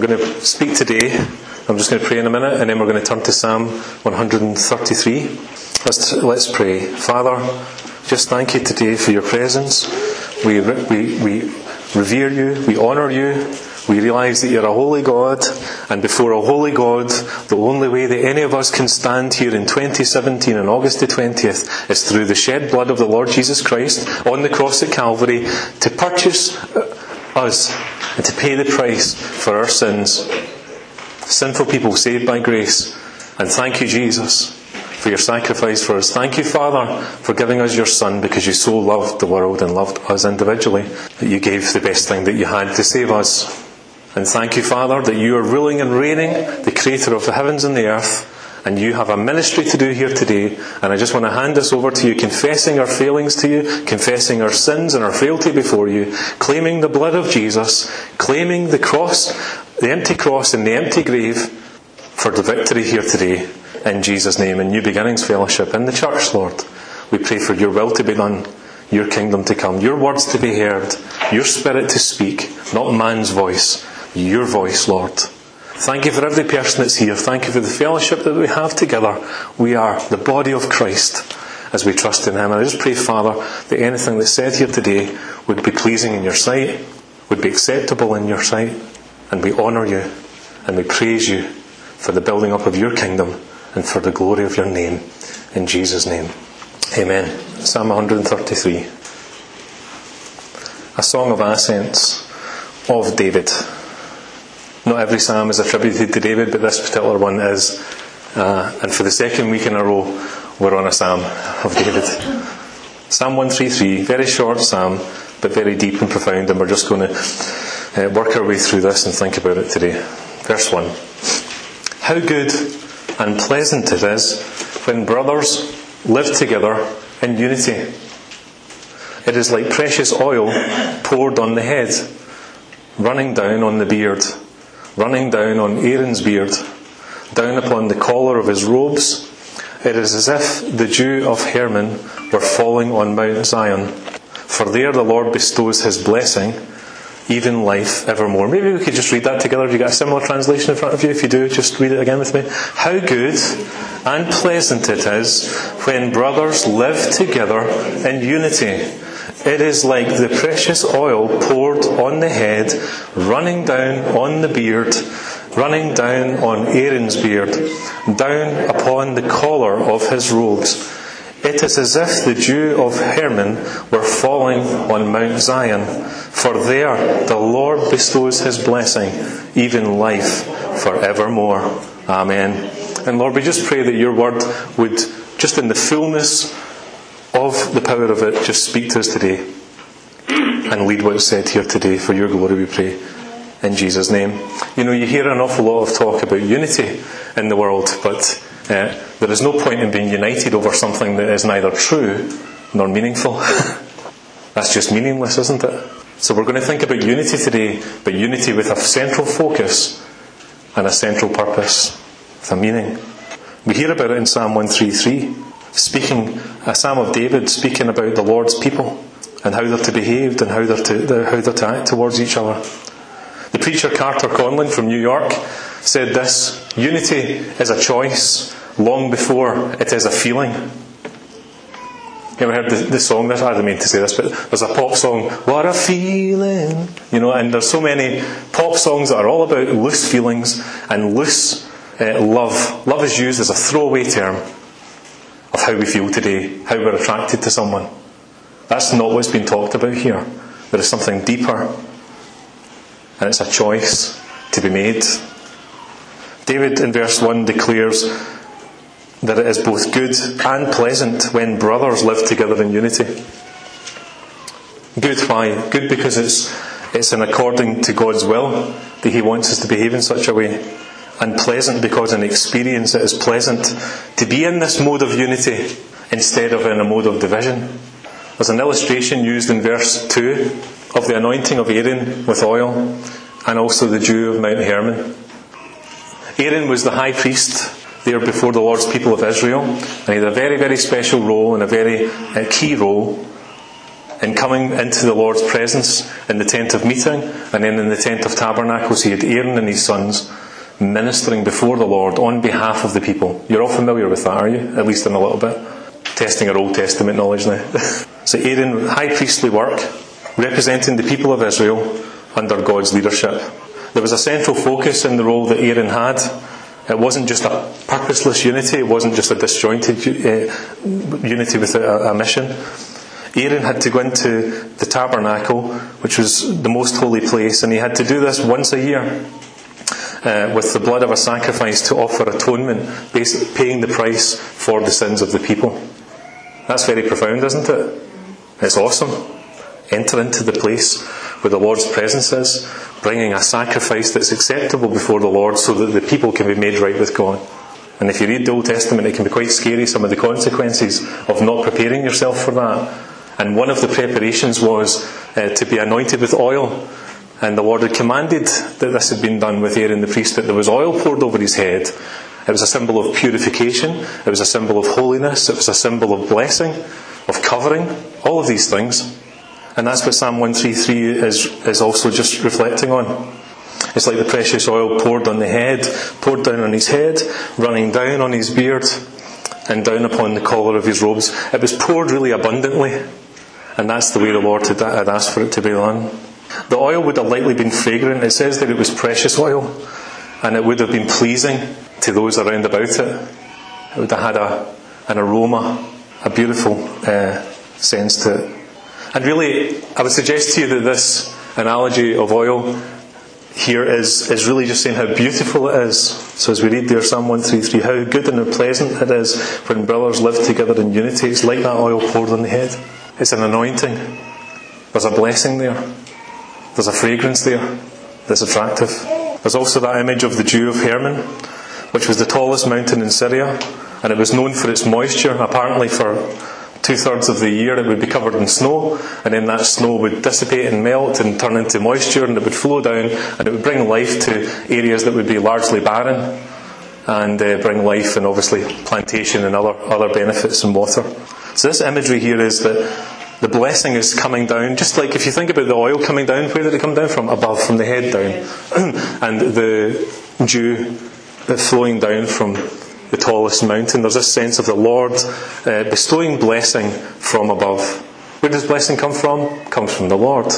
I'm going to speak today. I'm just going to pray in a minute and then we're going to turn to Psalm 133. Let's, let's pray. Father, just thank you today for your presence. We, we, we revere you, we honour you, we realise that you're a holy God, and before a holy God, the only way that any of us can stand here in 2017 on August the 20th is through the shed blood of the Lord Jesus Christ on the cross at Calvary to purchase uh, us and to pay the price for our sins. Sinful people saved by grace. And thank you, Jesus, for your sacrifice for us. Thank you, Father, for giving us your Son because you so loved the world and loved us individually that you gave the best thing that you had to save us. And thank you, Father, that you are ruling and reigning, the creator of the heavens and the earth, and you have a ministry to do here today. And I just want to hand this over to you, confessing our failings to you, confessing our sins and our frailty before you, claiming the blood of Jesus, claiming the cross, the empty cross and the empty grave for the victory here today. In Jesus' name, in New Beginnings Fellowship, in the church, Lord, we pray for your will to be done your kingdom to come, your words to be heard, your spirit to speak, not man's voice, your voice, Lord. Thank you for every person that's here. Thank you for the fellowship that we have together. We are the body of Christ as we trust in Him. And I just pray, Father, that anything that's said here today would be pleasing in your sight, would be acceptable in your sight, and we honour you and we praise you for the building up of your kingdom and for the glory of your name. In Jesus' name. Amen. Psalm 133. A song of ascents of David. Not every psalm is attributed to David, but this particular one is. Uh, and for the second week in a row, we're on a psalm of David. Psalm 133, very short psalm, but very deep and profound, and we're just going to uh, work our way through this and think about it today. Verse 1. How good and pleasant it is when brothers live together in unity. It is like precious oil poured on the head, running down on the beard running down on Aaron's beard, down upon the collar of his robes. It is as if the dew of Hermon were falling on Mount Zion. For there the Lord bestows his blessing, even life evermore. Maybe we could just read that together. Have you got a similar translation in front of you? If you do, just read it again with me. How good and pleasant it is when brothers live together in unity. It is like the precious oil poured on the head, running down on the beard, running down on Aaron's beard, down upon the collar of his robes. It is as if the dew of Hermon were falling on Mount Zion, for there the Lord bestows his blessing, even life forevermore. Amen. And Lord, we just pray that your word would, just in the fullness of the power of it, just speak to us today and lead what's said here today for your glory, we pray. In Jesus' name. You know, you hear an awful lot of talk about unity in the world, but uh, there is no point in being united over something that is neither true nor meaningful. That's just meaningless, isn't it? So we're going to think about unity today, but unity with a central focus and a central purpose, with a meaning. We hear about it in Psalm 133, speaking, a Psalm of David speaking about the Lord's people and how they're to behave and how they're to, how they're to act towards each other. The preacher Carter Conlon from New York said this Unity is a choice long before it is a feeling. You ever heard the, the song? This? I didn't mean to say this, but there's a pop song, What a Feeling! You know, and there's so many pop songs that are all about loose feelings and loose uh, love. Love is used as a throwaway term how we feel today, how we're attracted to someone. That's not what's been talked about here. There is something deeper, and it's a choice to be made. David in verse 1 declares that it is both good and pleasant when brothers live together in unity. Good, why? Good because it's, it's in according to God's will that He wants us to behave in such a way. And pleasant because in experience it is pleasant to be in this mode of unity instead of in a mode of division. There's an illustration used in verse 2 of the anointing of Aaron with oil and also the dew of Mount Hermon. Aaron was the high priest there before the Lord's people of Israel, and he had a very, very special role and a very uh, key role in coming into the Lord's presence in the tent of meeting and then in the tent of tabernacles, he had Aaron and his sons ministering before the Lord on behalf of the people. You're all familiar with that, are you? At least in a little bit. Testing our Old Testament knowledge now. so Aaron, high priestly work, representing the people of Israel under God's leadership. There was a central focus in the role that Aaron had. It wasn't just a purposeless unity, it wasn't just a disjointed uh, unity with a, a mission. Aaron had to go into the tabernacle, which was the most holy place, and he had to do this once a year uh, with the blood of a sacrifice to offer atonement, paying the price for the sins of the people. That's very profound, isn't it? It's awesome. Enter into the place where the Lord's presence is, bringing a sacrifice that's acceptable before the Lord so that the people can be made right with God. And if you read the Old Testament, it can be quite scary, some of the consequences of not preparing yourself for that. And one of the preparations was uh, to be anointed with oil. And the Lord had commanded that this had been done with Aaron the priest, that there was oil poured over his head. It was a symbol of purification, it was a symbol of holiness, it was a symbol of blessing, of covering, all of these things. And that's what Psalm 133 is, is also just reflecting on. It's like the precious oil poured on the head, poured down on his head, running down on his beard, and down upon the collar of his robes. It was poured really abundantly. And that's the way the Lord had, had asked for it to be done. The oil would have likely been fragrant. It says that it was precious oil, and it would have been pleasing to those around about it. It would have had a, an aroma, a beautiful uh, sense to it. And really, I would suggest to you that this analogy of oil here is, is really just saying how beautiful it is. So as we read there, Psalm 133, how good and how pleasant it is when brothers live together in unity. It's like that oil poured on the head. It's an anointing. There's a blessing there. There's a fragrance there that's attractive. There's also that image of the Dew of Hermon, which was the tallest mountain in Syria, and it was known for its moisture, apparently for two thirds of the year it would be covered in snow, and then that snow would dissipate and melt and turn into moisture, and it would flow down, and it would bring life to areas that would be largely barren, and uh, bring life and obviously plantation and other, other benefits and water. So this imagery here is that the blessing is coming down, just like if you think about the oil coming down, where did it come down from? Above, from the head down. and the dew flowing down from the tallest mountain. There's this sense of the Lord uh, bestowing blessing from above. Where does blessing come from? Comes from the Lord.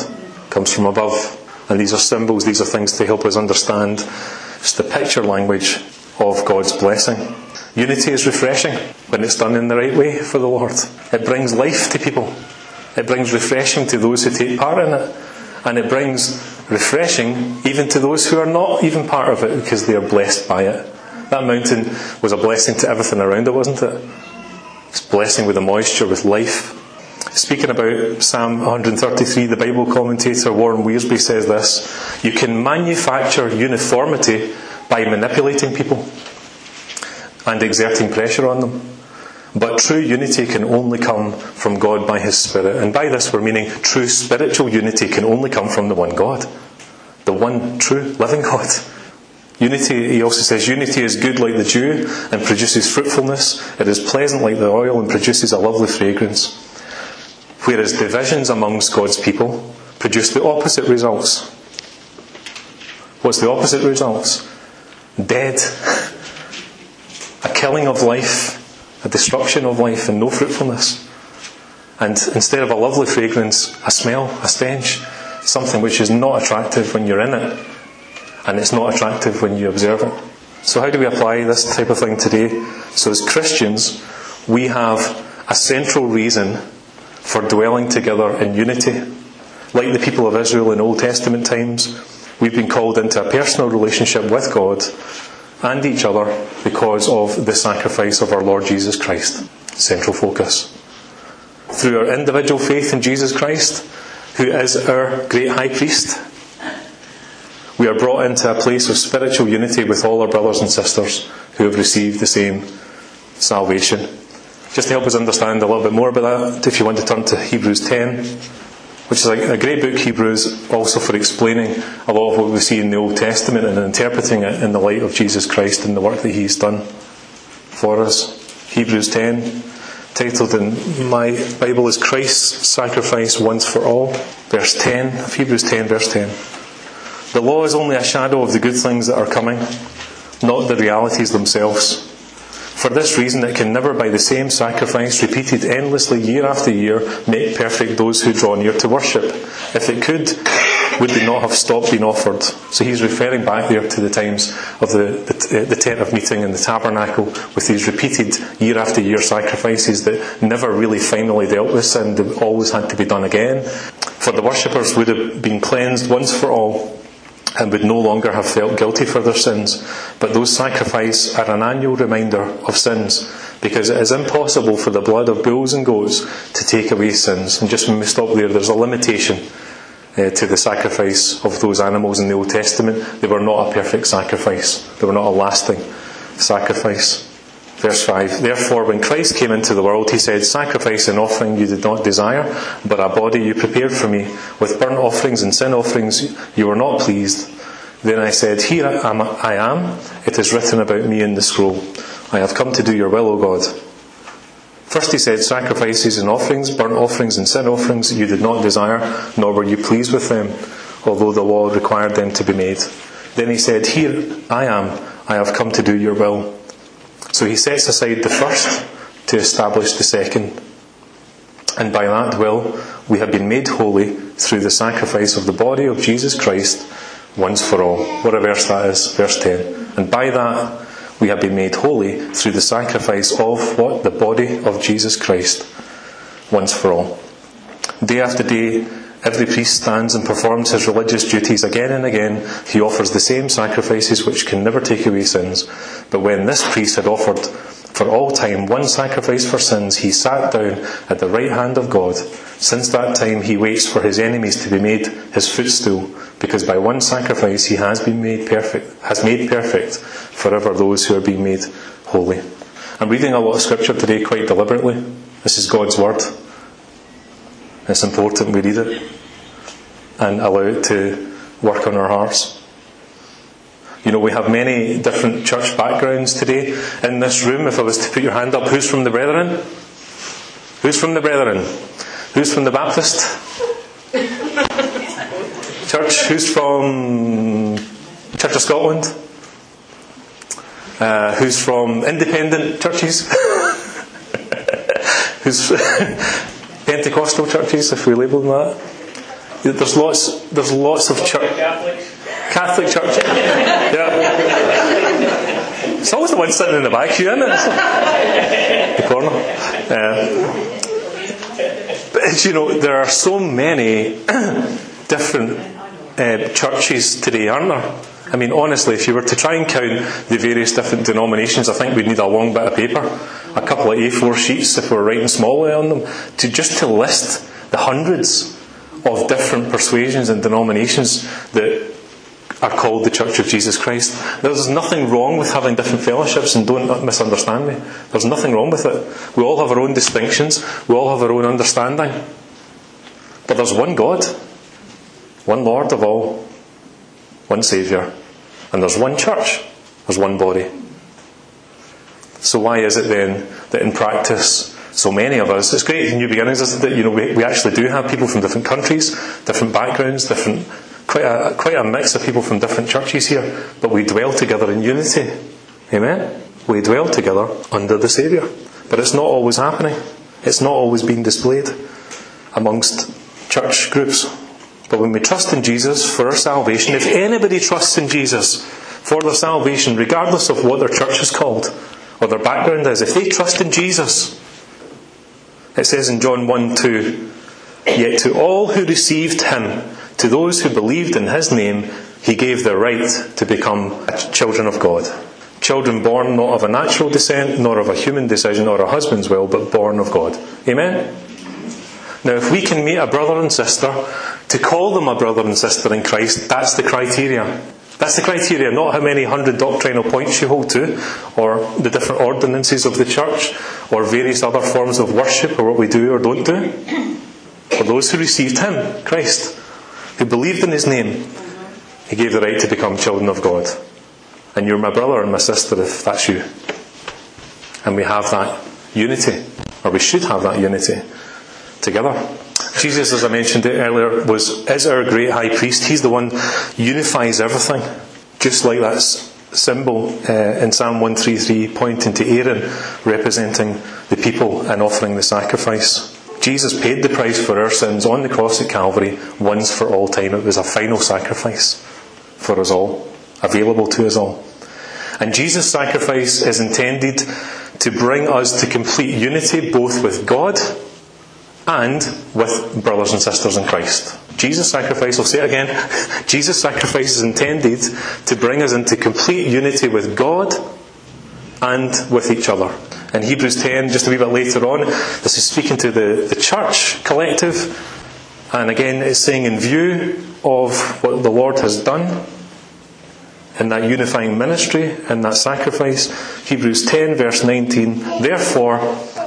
Comes from above. And these are symbols, these are things to help us understand just the picture language of God's blessing. Unity is refreshing when it's done in the right way for the Lord. It brings life to people. It brings refreshing to those who take part in it. And it brings refreshing even to those who are not even part of it because they are blessed by it. That mountain was a blessing to everything around it, wasn't it? It's blessing with the moisture, with life. Speaking about Psalm 133, the Bible commentator Warren Wiersbe says this You can manufacture uniformity by manipulating people and exerting pressure on them. But true unity can only come from God by His Spirit. And by this we're meaning true spiritual unity can only come from the one God. The one true living God. Unity, he also says, unity is good like the dew and produces fruitfulness. It is pleasant like the oil and produces a lovely fragrance. Whereas divisions amongst God's people produce the opposite results. What's the opposite results? Dead. A killing of life, a destruction of life, and no fruitfulness. And instead of a lovely fragrance, a smell, a stench, something which is not attractive when you're in it and it's not attractive when you observe it. So, how do we apply this type of thing today? So, as Christians, we have a central reason for dwelling together in unity. Like the people of Israel in Old Testament times, we've been called into a personal relationship with God and each other because of the sacrifice of our Lord Jesus Christ. Central focus. Through our individual faith in Jesus Christ, who is our great high priest, we are brought into a place of spiritual unity with all our brothers and sisters who have received the same salvation. Just to help us understand a little bit more about that, if you want to turn to Hebrews 10, which is a, great book, Hebrews, also for explaining a lot of what we see in the Old Testament and interpreting it in the light of Jesus Christ and the work that He's done for us. Hebrews 10, titled in my Bible is Christ's Sacrifice Once for All, verse 10 of Hebrews 10, verse 10. The law is only a shadow of the good things that are coming, not the realities themselves. For this reason, it can never, by the same sacrifice repeated endlessly year after year, make perfect those who draw near to worship. If it could, would they not have stopped being offered? So he's referring back there to the times of the, the, the tent of meeting and the tabernacle with these repeated year after year sacrifices that never really finally dealt with sin, they always had to be done again. For the worshippers would have been cleansed once for all and would no longer have felt guilty for their sins. But those sacrifices are an annual reminder of sins, because it is impossible for the blood of bulls and goats to take away sins. And just when we stop there, there's a limitation uh, to the sacrifice of those animals in the Old Testament. They were not a perfect sacrifice, they were not a lasting sacrifice. Verse 5 Therefore, when Christ came into the world, he said, Sacrifice and offering you did not desire, but a body you prepared for me. With burnt offerings and sin offerings you were not pleased. Then I said, Here I am. It is written about me in the scroll. I have come to do your will, O God. First he said, Sacrifices and offerings, burnt offerings and sin offerings you did not desire, nor were you pleased with them, although the law required them to be made. Then he said, Here I am. I have come to do your will. So he sets aside the first to establish the second. And by that will, we have been made holy through the sacrifice of the body of Jesus Christ once for all. What a verse that is, verse 10. And by that, we have been made holy through the sacrifice of what? The body of Jesus Christ once for all. Day after day, Every priest stands and performs his religious duties again and again. He offers the same sacrifices which can never take away sins. But when this priest had offered for all time one sacrifice for sins, he sat down at the right hand of God. Since that time, he waits for his enemies to be made his footstool, because by one sacrifice he has been made perfect, has made perfect forever those who are being made holy. I'm reading a lot of scripture today quite deliberately. This is God's word. It's important we read it and allow it to work on our hearts. You know, we have many different church backgrounds today in this room. If I was to put your hand up, who's from the Brethren? Who's from the Brethren? Who's from the Baptist? Church? Who's from Church of Scotland? Uh, who's from independent churches? who's Pentecostal churches, if we label them that. There's lots. There's lots of church. Catholic church. Yeah. It's always the one sitting in the back here, isn't it? The corner. Uh, but you know, there are so many different uh, churches today, aren't there? I mean, honestly, if you were to try and count the various different denominations, I think we'd need a long bit of paper, a couple of A4 sheets if we were writing smallly on them, to just to list the hundreds of different persuasions and denominations that are called the Church of Jesus Christ. There's nothing wrong with having different fellowships, and don't misunderstand me. There's nothing wrong with it. We all have our own distinctions, we all have our own understanding. But there's one God, one Lord of all, one Saviour, and there's one church, there's one body. So why is it then that in practice so many of us, it's great in New Beginnings, isn't it? You know, we, we actually do have people from different countries, different backgrounds, different quite a, quite a mix of people from different churches here, but we dwell together in unity. Amen? We dwell together under the Saviour. But it's not always happening. It's not always being displayed amongst church groups. But when we trust in Jesus for our salvation, if anybody trusts in Jesus for their salvation, regardless of what their church is called or their background is, if they trust in Jesus, it says in John 1 2, Yet to all who received him, to those who believed in his name, he gave the right to become children of God. Children born not of a natural descent, nor of a human decision or a husband's will, but born of God. Amen? Now, if we can meet a brother and sister, to call them a brother and sister in Christ, that's the criteria. That's the criteria, not how many hundred doctrinal points you hold to, or the different ordinances of the church, or various other forms of worship, or what we do or don't do. For those who received Him, Christ, who believed in His name, He gave the right to become children of God. And you're my brother and my sister if that's you. And we have that unity, or we should have that unity together. Jesus, as I mentioned earlier, was is our great high priest. He's the one unifies everything, just like that symbol uh, in Psalm 133 pointing to Aaron representing the people and offering the sacrifice. Jesus paid the price for our sins on the cross at Calvary once for all time. It was a final sacrifice for us all, available to us all. And Jesus' sacrifice is intended to bring us to complete unity both with God and with brothers and sisters in Christ. Jesus' sacrifice, I'll say it again, Jesus' sacrifice is intended to bring us into complete unity with God and with each other. In Hebrews 10, just a wee bit later on, this is speaking to the, the church collective, and again, it's saying in view of what the Lord has done in that unifying ministry and that sacrifice. Hebrews 10, verse 19. Therefore,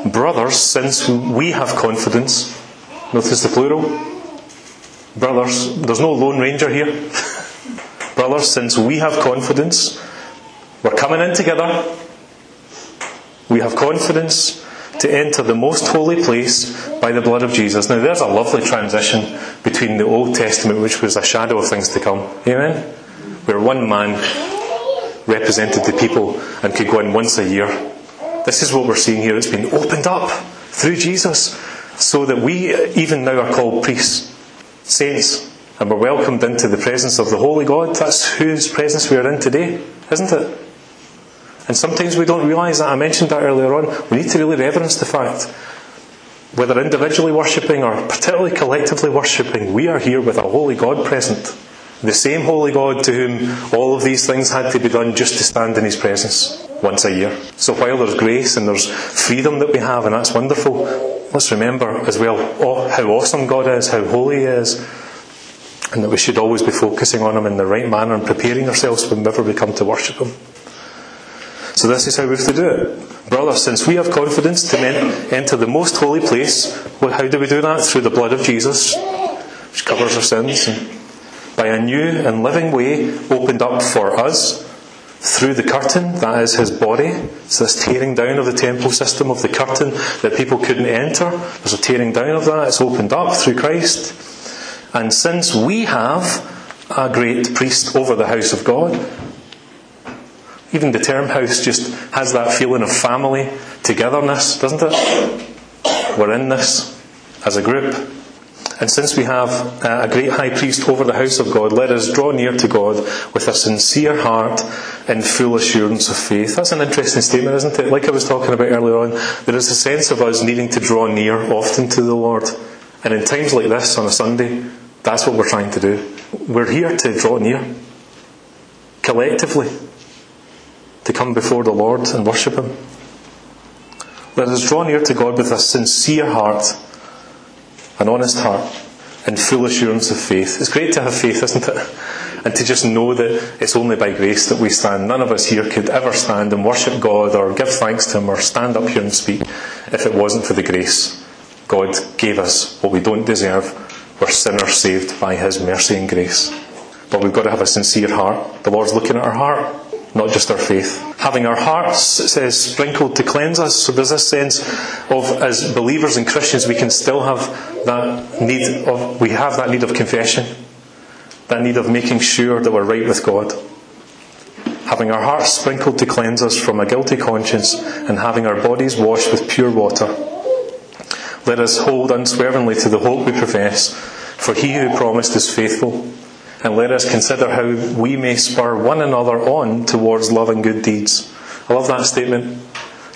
brothers, since we have confidence, notice the plural. Brothers, there's no Lone Ranger here. brothers, since we have confidence, we're coming in together. We have confidence to enter the most holy place by the blood of Jesus. Now, there's a lovely transition between the Old Testament, which was a shadow of things to come. Amen? Where one man represented the people and could go in once a year. This is what we're seeing here. It's been opened up through Jesus so that we uh, even now are called priests, saints, and we're welcomed into the presence of the Holy God. That's whose presence we are in today, isn't it? And sometimes we don't realise that. I mentioned that earlier on. We need to really reverence the fact, whether individually worshipping or particularly collectively worshipping, we are here with a holy God present. The same holy God to whom all of these things had to be done just to stand in his presence once a year. So while there's grace and there's freedom that we have, and that's wonderful, let's remember as well how awesome God is, how holy He is, and that we should always be focusing on Him in the right manner and preparing ourselves whenever we come to worship Him. So this is how we have to do it. Brothers, since we have confidence to enter the most holy place, well, how do we do that? Through the blood of Jesus, which covers our sins, by a new and living way opened up for us through the curtain, that is his body. It's this tearing down of the temple system of the curtain that people couldn't enter. There's a tearing down of that. It's opened up through Christ. And since we have a great priest over the house of God, even the term house just has that feeling of family, togetherness, doesn't it? We're in this as a group. And since we have uh, a great high priest over the house of God, let us draw near to God with a sincere heart and full assurance of faith. That's an interesting statement, isn't it? Like I was talking about earlier on, there is a sense of us needing to draw near often to the Lord. And in times like this on a Sunday, that's what we're trying to do. We're here to draw near, collectively to come before the Lord and worship Him. Let us draw near to God with a sincere heart, an honest heart, and full assurance of faith. It's great to have faith, isn't it? And to just know that it's only by grace that we stand. None of us here could ever stand and worship God or give thanks to Him or stand up here and speak if it wasn't for the grace God gave us, what we don't deserve. We're sinners saved by His mercy and grace. But we've got to have a sincere heart. The Lord's looking at our heart not just our faith. Having our hearts, it says, sprinkled to cleanse us. So there's this sense of, as believers and Christians, we can still have that need of, we have that need of confession. That need of making sure that we're right with God. Having our hearts sprinkled to cleanse us from a guilty conscience and having our bodies washed with pure water. Let us hold unswervingly to the hope we profess, for he who promised is faithful and let us consider how we may spur one another on towards love and good deeds. I love that statement.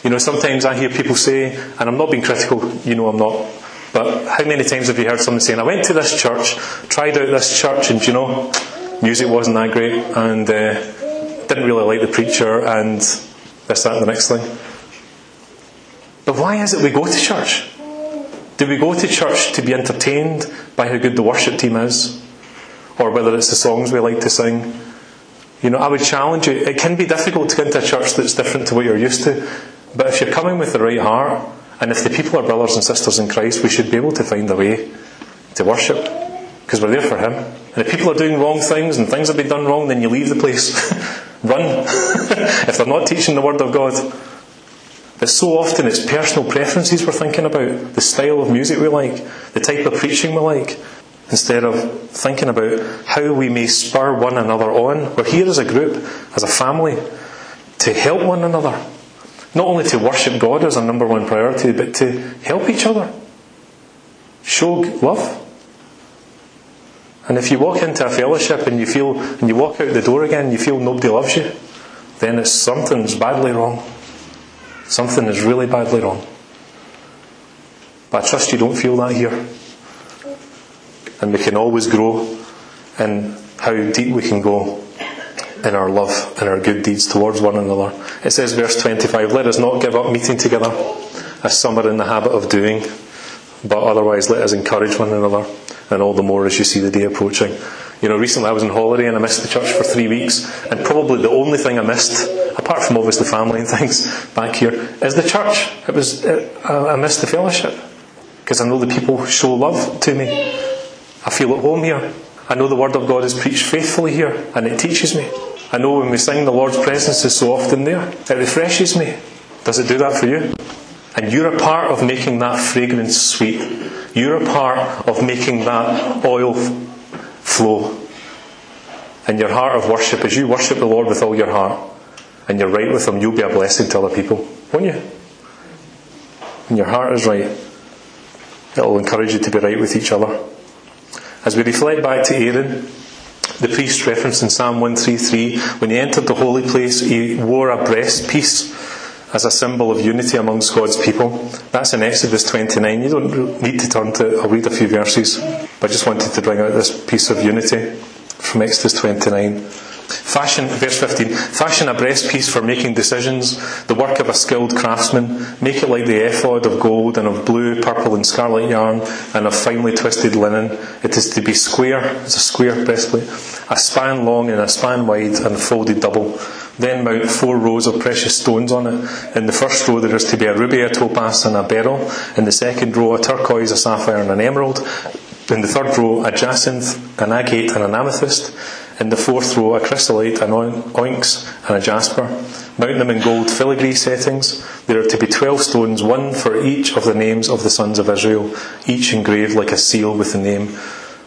You know, sometimes I hear people say, and I'm not being critical, you know I'm not, but how many times have you heard someone saying, I went to this church, tried out this church, and you know, music wasn't that great, and uh, didn't really like the preacher, and this, that, and the next thing. But why is it we go to church? Do we go to church to be entertained by how good the worship team is? Or whether it's the songs we like to sing. You know, I would challenge you. It can be difficult to get into a church that's different to what you're used to, but if you're coming with the right heart, and if the people are brothers and sisters in Christ, we should be able to find a way to worship because we're there for Him. And if people are doing wrong things and things have been done wrong, then you leave the place. Run. if they're not teaching the Word of God, But so often it's personal preferences we're thinking about, the style of music we like, the type of preaching we like, instead of thinking about how we may spur one another on. We're here as a group, as a family, to help one another. Not only to worship God as our number one priority, but to help each other. Show love. And if you walk into a fellowship and you feel, and you walk out the door again, you feel nobody loves you, then it's something's badly wrong. Something is really badly wrong. But I trust you don't feel that here. And we can always grow in how deep we can go in our love and our good deeds towards one another. It says, verse 25, let us not give up meeting together, as some are in the habit of doing, but otherwise let us encourage one another, and all the more as you see the day approaching. You know, recently I was on holiday and I missed the church for three weeks, and probably the only thing I missed, apart from obviously family and things back here, is the church. It was, it, I missed the fellowship. Because I know the people show love to me. I feel at home here. I know the Word of God is preached faithfully here, and it teaches me. I know when we sing, the Lord's presence is so often there. It refreshes me. Does it do that for you? And you're a part of making that fragrance sweet. You're a part of making that oil flow. And your heart of worship, as you worship the Lord with all your heart, and you're right with Him, you'll be a blessing to other people, won't you? When your heart is right, it'll encourage you to be right with each other. As we reflect back to Aaron, the priest referenced in Psalm 133, when he entered the holy place, he wore a breastpiece as a symbol of unity amongst God's people. That's in Exodus 29. You don't need to turn to it. I'll read a few verses. But I just wanted to bring out this piece of unity from Exodus 29. Fashion, verse 15, fashion a breastpiece for making decisions, the work of a skilled craftsman. Make it like the ephod of gold and of blue, purple, and scarlet yarn, and of finely twisted linen. It is to be square, it's a square breastplate, a span long and a span wide, and folded double. Then mount four rows of precious stones on it. In the first row there is to be a ruby, a topaz, and a beryl. In the second row, a turquoise, a sapphire, and an emerald. In the third row, a jacinth, an agate, and an amethyst. In the fourth row, a chrysolite, an onyx, and a jasper. Mount them in gold filigree settings. There are to be twelve stones, one for each of the names of the sons of Israel, each engraved like a seal with the name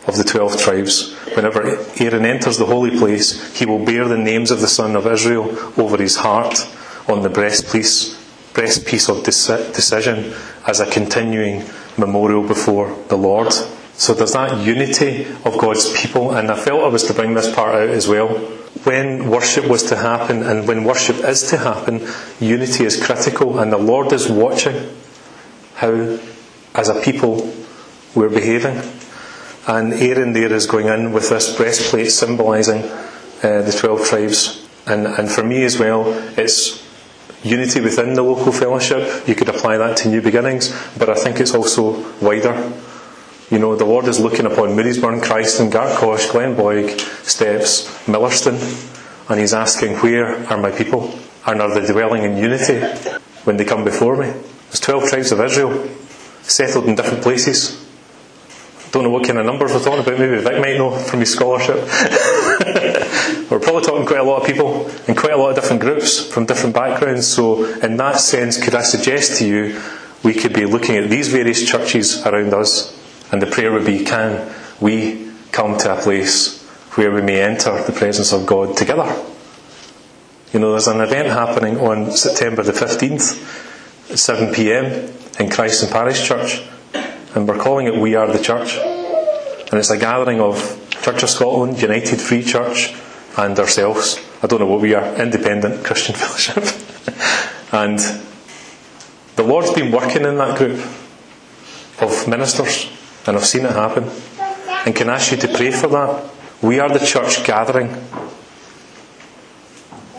of the twelve tribes. Whenever Aaron enters the holy place, he will bear the names of the son of Israel over his heart on the breastpiece, breastpiece of decision as a continuing memorial before the Lord. So there's that unity of God's people, and I felt I was to bring this part out as well. When worship was to happen and when worship is to happen, unity is critical, and the Lord is watching how, as a people, we're behaving. And Aaron there is going in with this breastplate symbolising uh, the 12 tribes. And, and for me as well, it's unity within the local fellowship. You could apply that to new beginnings, but I think it's also wider. You know, the Lord is looking upon Moodiesburn, Chryston, Gartcosh, Glenboig, Stepps, Millerston, and He's asking, Where are my people? And are they dwelling in unity when they come before me? There's 12 tribes of Israel, settled in different places. Don't know what kind of numbers we're talking about. Maybe Vic might know from his scholarship. we're probably talking quite a lot of people in quite a lot of different groups from different backgrounds. So, in that sense, could I suggest to you we could be looking at these various churches around us, and the prayer would be, can we come to a place where we may enter the presence of God together? You know, there's an event happening on September the 15th at 7 pm in Chryston Parish Church and we're calling it We Are the Church. And it's a gathering of Church of Scotland, United Free Church, and ourselves. I don't know what we are, Independent Christian Fellowship. and the Lord's been working in that group of ministers, and I've seen it happen. And can I ask you to pray for that? We are the church gathering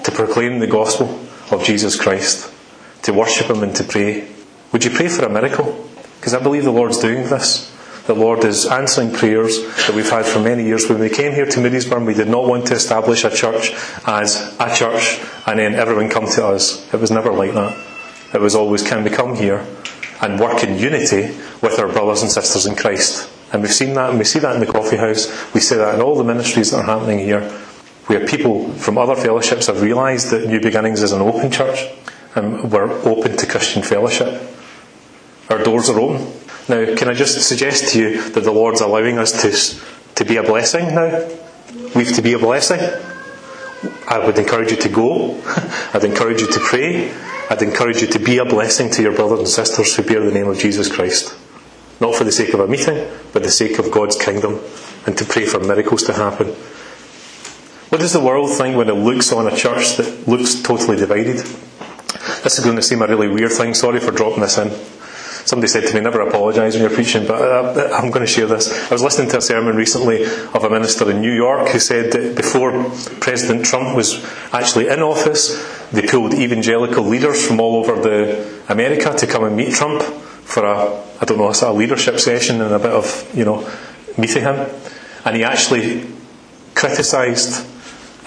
to proclaim the gospel of Jesus Christ, to worship Him and to pray. Would you pray for a miracle? Because I believe the Lord's doing this. The Lord is answering prayers that we've had for many years. When we came here to Moodiesburn, we did not want to establish a church as a church and then everyone come to us. It was never like that. It was always, can we come here and work in unity with our brothers and sisters in Christ? And we've seen that, and we see that in the coffee house. We see that in all the ministries that are happening here, where people from other fellowships have realised that New Beginnings is an open church and we're open to Christian fellowship. Our doors are open. Now, can I just suggest to you that the Lord's allowing us to, to be a blessing now? We've to be a blessing. I would encourage you to go. I'd encourage you to pray. I'd encourage you to be a blessing to your brothers and sisters who bear the name of Jesus Christ. Not for the sake of a meeting, but the sake of God's kingdom and to pray for miracles to happen. What does the world think when it looks on a church that looks totally divided? This is going to seem a really weird thing. Sorry for dropping this in. Somebody said to me, never apologise when you're preaching, but uh, I'm going to share this. I was listening to a sermon recently of a minister in New York who said that before President Trump was actually in office, they pulled evangelical leaders from all over the America to come and meet Trump for a, I don't know, a sort of leadership session and a bit of, you know, meeting him. And he actually criticised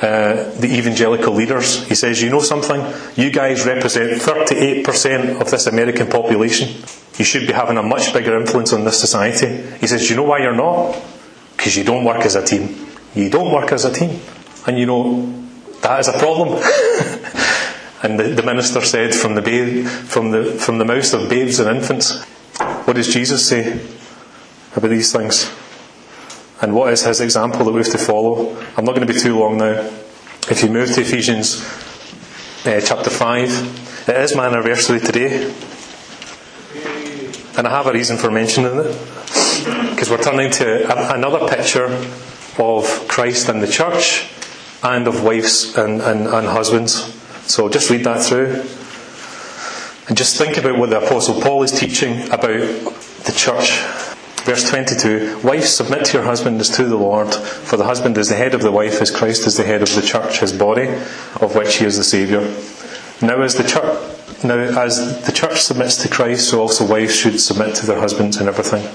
uh, the evangelical leaders. He says, You know something? You guys represent 38% of this American population. You should be having a much bigger influence on this society. He says, You know why you're not? Because you don't work as a team. You don't work as a team. And you know, that is a problem. and the, the, minister said, from the, babe, from, the, from the mouths of babes and infants, what does Jesus say about these things? And what is his example that we have to follow? I'm not going to be too long now. If you move to Ephesians uh, chapter 5, it is my anniversary today. And I have a reason for mentioning it. Because we're turning to a, another picture of Christ and the church and of wives and, and, and husbands. So just read that through. And just think about what the Apostle Paul is teaching about the church Verse 22 Wives, submit to your husband as to the Lord, for the husband is the head of the wife, as Christ is the head of the church, his body, of which he is the Saviour. Now, as the church, now, as the church submits to Christ, so also wives should submit to their husbands in everything.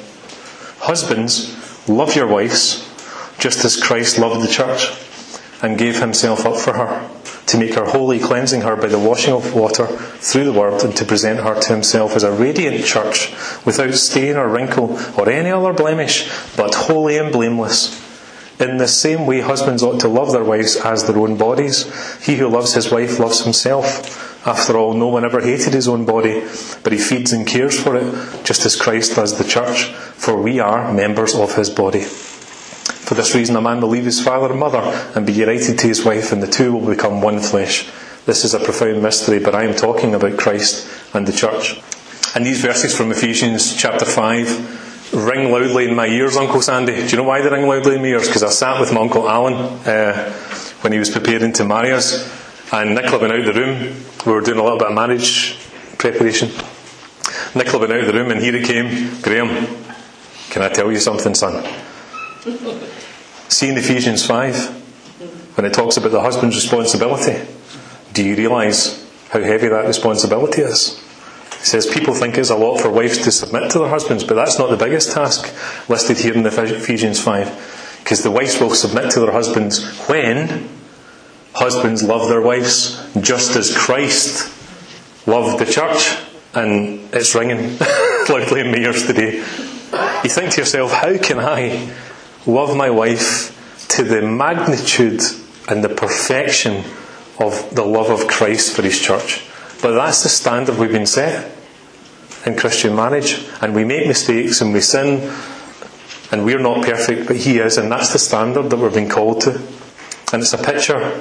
Husbands, love your wives, just as Christ loved the church and gave himself up for her to make her holy, cleansing her by the washing of water through the word, and to present her to himself as a radiant church, without stain or wrinkle or any other blemish, but holy and blameless. In the same way, husbands ought to love their wives as their own bodies. He who loves his wife loves himself. After all, no one ever hated his own body, but he feeds and cares for it, just as Christ does the church, for we are members of his body. For this reason, a man will leave his father and mother and be united to his wife, and the two will become one flesh. This is a profound mystery, but I am talking about Christ and the church. And these verses from Ephesians chapter 5 ring loudly in my ears, Uncle Sandy. Do you know why they ring loudly in my ears? Because I sat with my Uncle Alan uh, when he was preparing to marry us, and Nicola went out of the room. We were doing a little bit of marriage preparation. Nicola went out of the room, and here he came. Graham, can I tell you something, son? See in Ephesians 5, when it talks about the husband's responsibility, do you realise how heavy that responsibility is? It says people think it's a lot for wives to submit to their husbands, but that's not the biggest task listed here in Ephesians 5. Because the wives will submit to their husbands when husbands love their wives, just as Christ loved the church. And it's ringing loudly in my ears today. You think to yourself, how can I love my wife to the magnitude and the perfection of the love of Christ for his church. But that's the standard we've been set in Christian marriage. And we make mistakes and we sin, and we're not perfect, but he is, and that's the standard that we're being called to. And it's a picture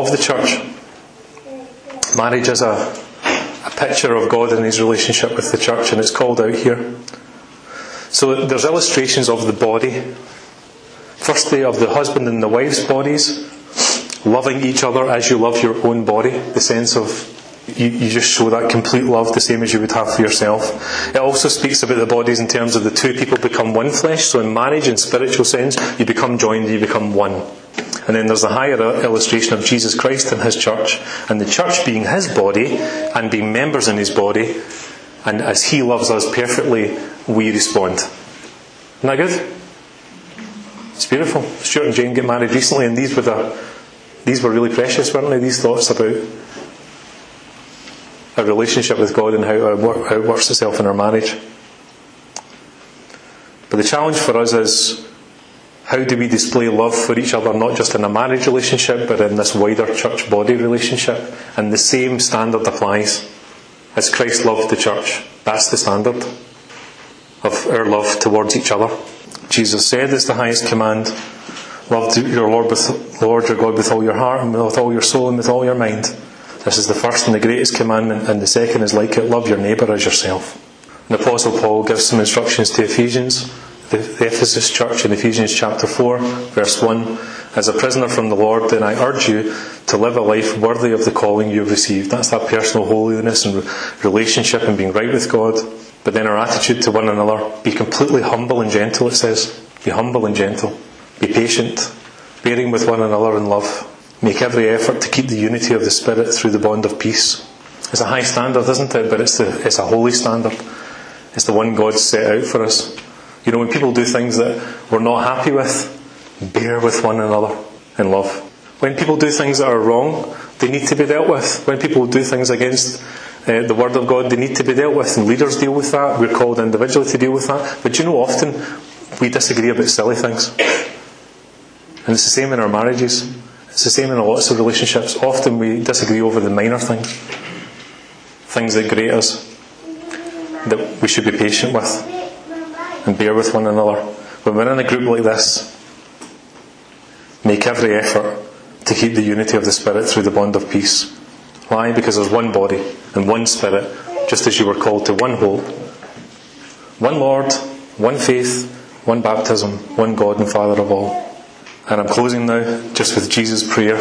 of the church. Marriage is a, a picture of God and his relationship with the church, and it's called out here. So there's illustrations of the body. Firstly, of the husband and the wife's bodies, loving each other as you love your own body, the sense of you, you, just show that complete love the same as you would have for yourself. It also speaks about the bodies in terms of the two people become one flesh. So in marriage, in spiritual sense, you become joined, you become one. And then there's a higher uh, illustration of Jesus Christ and his church, and the church being his body and being members in his body, and as he loves us perfectly, we respond. Isn't that good? It's beautiful. Stuart and Jane get married recently, and these were the, these were really precious, weren't they? These thoughts about our relationship with God and how uh, it, how it works itself in our marriage. But the challenge for us is How do we display love for each other, not just in a marriage relationship, but in this wider church body relationship? And the same standard applies. As Christ loved the church, that's the standard of our love towards each other. Jesus said it's the highest command. Love your Lord, with, Lord your God with all your heart and with all your soul and with all your mind. This is the first and the greatest commandment, and the second is like it love your neighbour as yourself. The Apostle Paul gives some instructions to Ephesians, the, the Ephesus church in Ephesians chapter 4, verse 1. As a prisoner from the Lord, then I urge you to live a life worthy of the calling you've received. That's that personal holiness and relationship and being right with God. But then our attitude to one another, be completely humble and gentle, it says. Be humble and gentle. Be patient, bearing with one another in love. Make every effort to keep the unity of the Spirit through the bond of peace. It's a high standard, isn't it? But it's, the, it's a holy standard. It's the one God set out for us. You know, when people do things that we're not happy with, bear with one another in love. When people do things that are wrong, they need to be dealt with. When people do things against uh, the Word of God, they need to be dealt with, and leaders deal with that. We're called individually to deal with that. But you know, often we disagree about silly things. And it's the same in our marriages. It's the same in lots of relationships. Often we disagree over the minor things, things that grate us that we should be patient with and bear with one another. When we're in a group like this, make every effort to keep the unity of the Spirit through the bond of peace. Why? Because there's one body and one Spirit, just as you were called to one hope, one Lord, one faith, one baptism, one God and Father of all. And I'm closing now just with Jesus' prayer.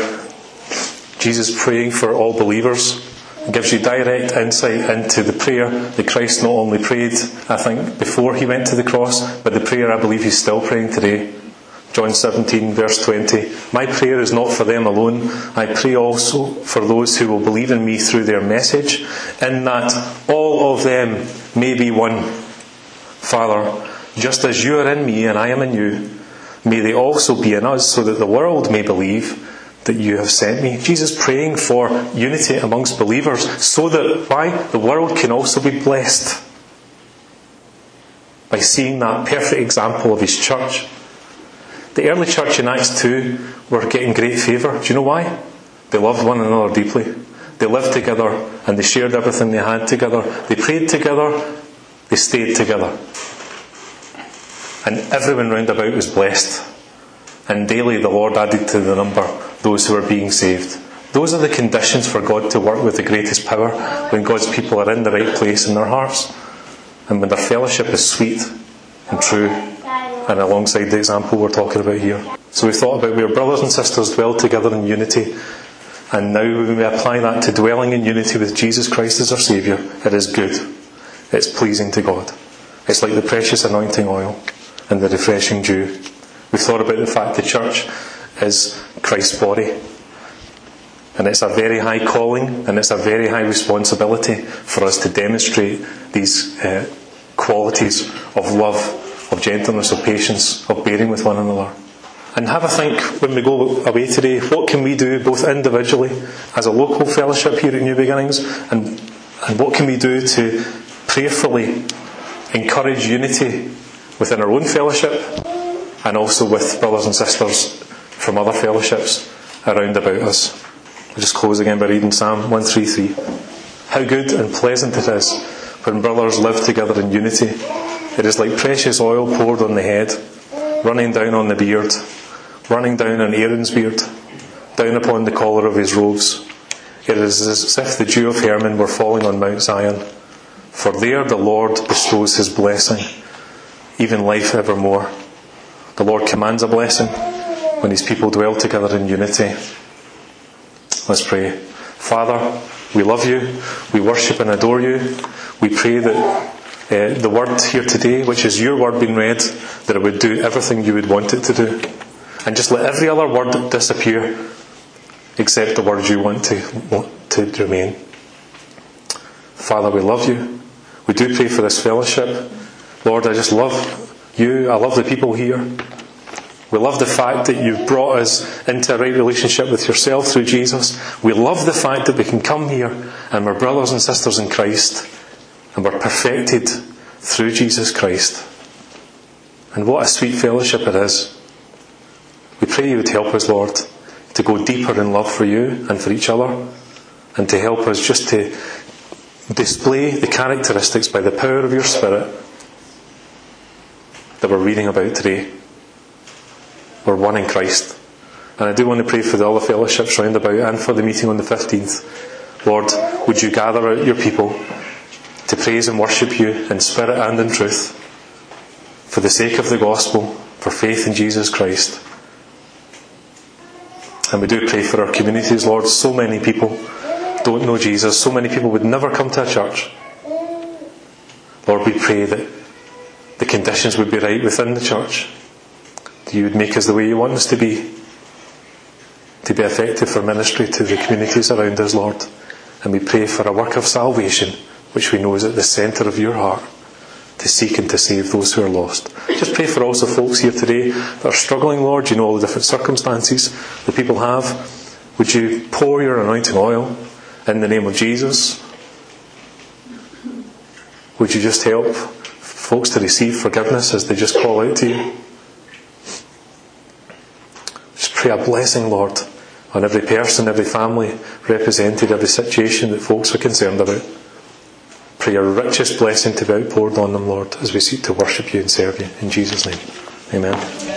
Jesus praying for all believers gives you direct insight into the prayer that Christ not only prayed, I think, before he went to the cross, but the prayer I believe he's still praying today. John 17, verse 20. My prayer is not for them alone. I pray also for those who will believe in me through their message, in that all of them may be one. Father, just as you are in me and I am in you, may they also be in us, so that the world may believe that you have sent me. Jesus praying for unity amongst believers so that why? The world can also be blessed by seeing that perfect example of his church. The early church in Acts 2 were getting great favour. Do you know why? They loved one another deeply. They lived together and they shared everything they had together. They prayed together. They stayed together. And everyone round about was blessed. And daily the Lord added to the number those who are being saved. Those are the conditions for God to work with the greatest power when God's people are in the right place in their hearts and when their fellowship is sweet and true and alongside the example we're talking about here. So we thought about where brothers and sisters dwell together in unity and now when we apply that to dwelling in unity with Jesus Christ as our Saviour, it is good. It's pleasing to God. It's like the precious anointing oil and the refreshing dew. We thought about the fact the church is Christ's body. And it's a very high calling and it's a very high responsibility for us to demonstrate these uh, qualities of love, of gentleness, of patience, of bearing with one another. And have a think when we go away today, what can we do both individually as a local fellowship here at New Beginnings and, and what can we do to prayerfully encourage unity within our own fellowship and also with brothers and sisters from other fellowships around about us. We'll just close again by reading Psalm 133. How good and pleasant it is when brothers live together in unity. It is like precious oil poured on the head, running down on the beard, running down on Aaron's beard, down upon the collar of his robes. It is as if the dew of Hermon were falling on Mount Zion. For there the Lord bestows his blessing, even life evermore. The Lord commands a blessing when his people dwell together in unity. Let's pray. Father, we love you, we worship and adore you. We pray that uh, the word here today, which is your word being read, that it would do everything you would want it to do. And just let every other word disappear except the words you want to, want to remain. Father, we love you. We do pray for this fellowship. Lord, I just love you. I love the people here. We love the fact that you've brought us into a right relationship with yourself through Jesus. We love the fact that we can come here and we're brothers and sisters in Christ and we're perfected through Jesus Christ. And what a sweet fellowship it is. We pray you would help us, Lord, to go deeper in love for you and for each other, and to help us just to display the characteristics by the power of your Spirit that we're reading about today. We're one in Christ. And I do want to pray for the other fellowships round about and for the meeting on the 15th. Lord, would you gather out your people to praise and worship you in spirit and in truth for the sake of the gospel, for faith in Jesus Christ. And we do pray for our communities, Lord. So many people don't know Jesus. So many people would never come to a church. Lord, we pray that the conditions would be right within the church. You would make us the way you want us to be. To be effective for ministry to the communities around us, Lord. And we pray for a work of salvation, which we know is at the centre of your heart to seek and to save those who are lost. Just pray for also folks here today that are struggling, Lord. You know all the different circumstances that people have. Would you pour your anointing oil in the name of Jesus? Would you just help folks to receive forgiveness as they just call out to you? Just pray a blessing, Lord, on every person, every family represented, every situation that folks are concerned about. Pray your richest blessing to be outpoured on them, Lord, as we seek to worship you and serve you. In Jesus' name. Amen.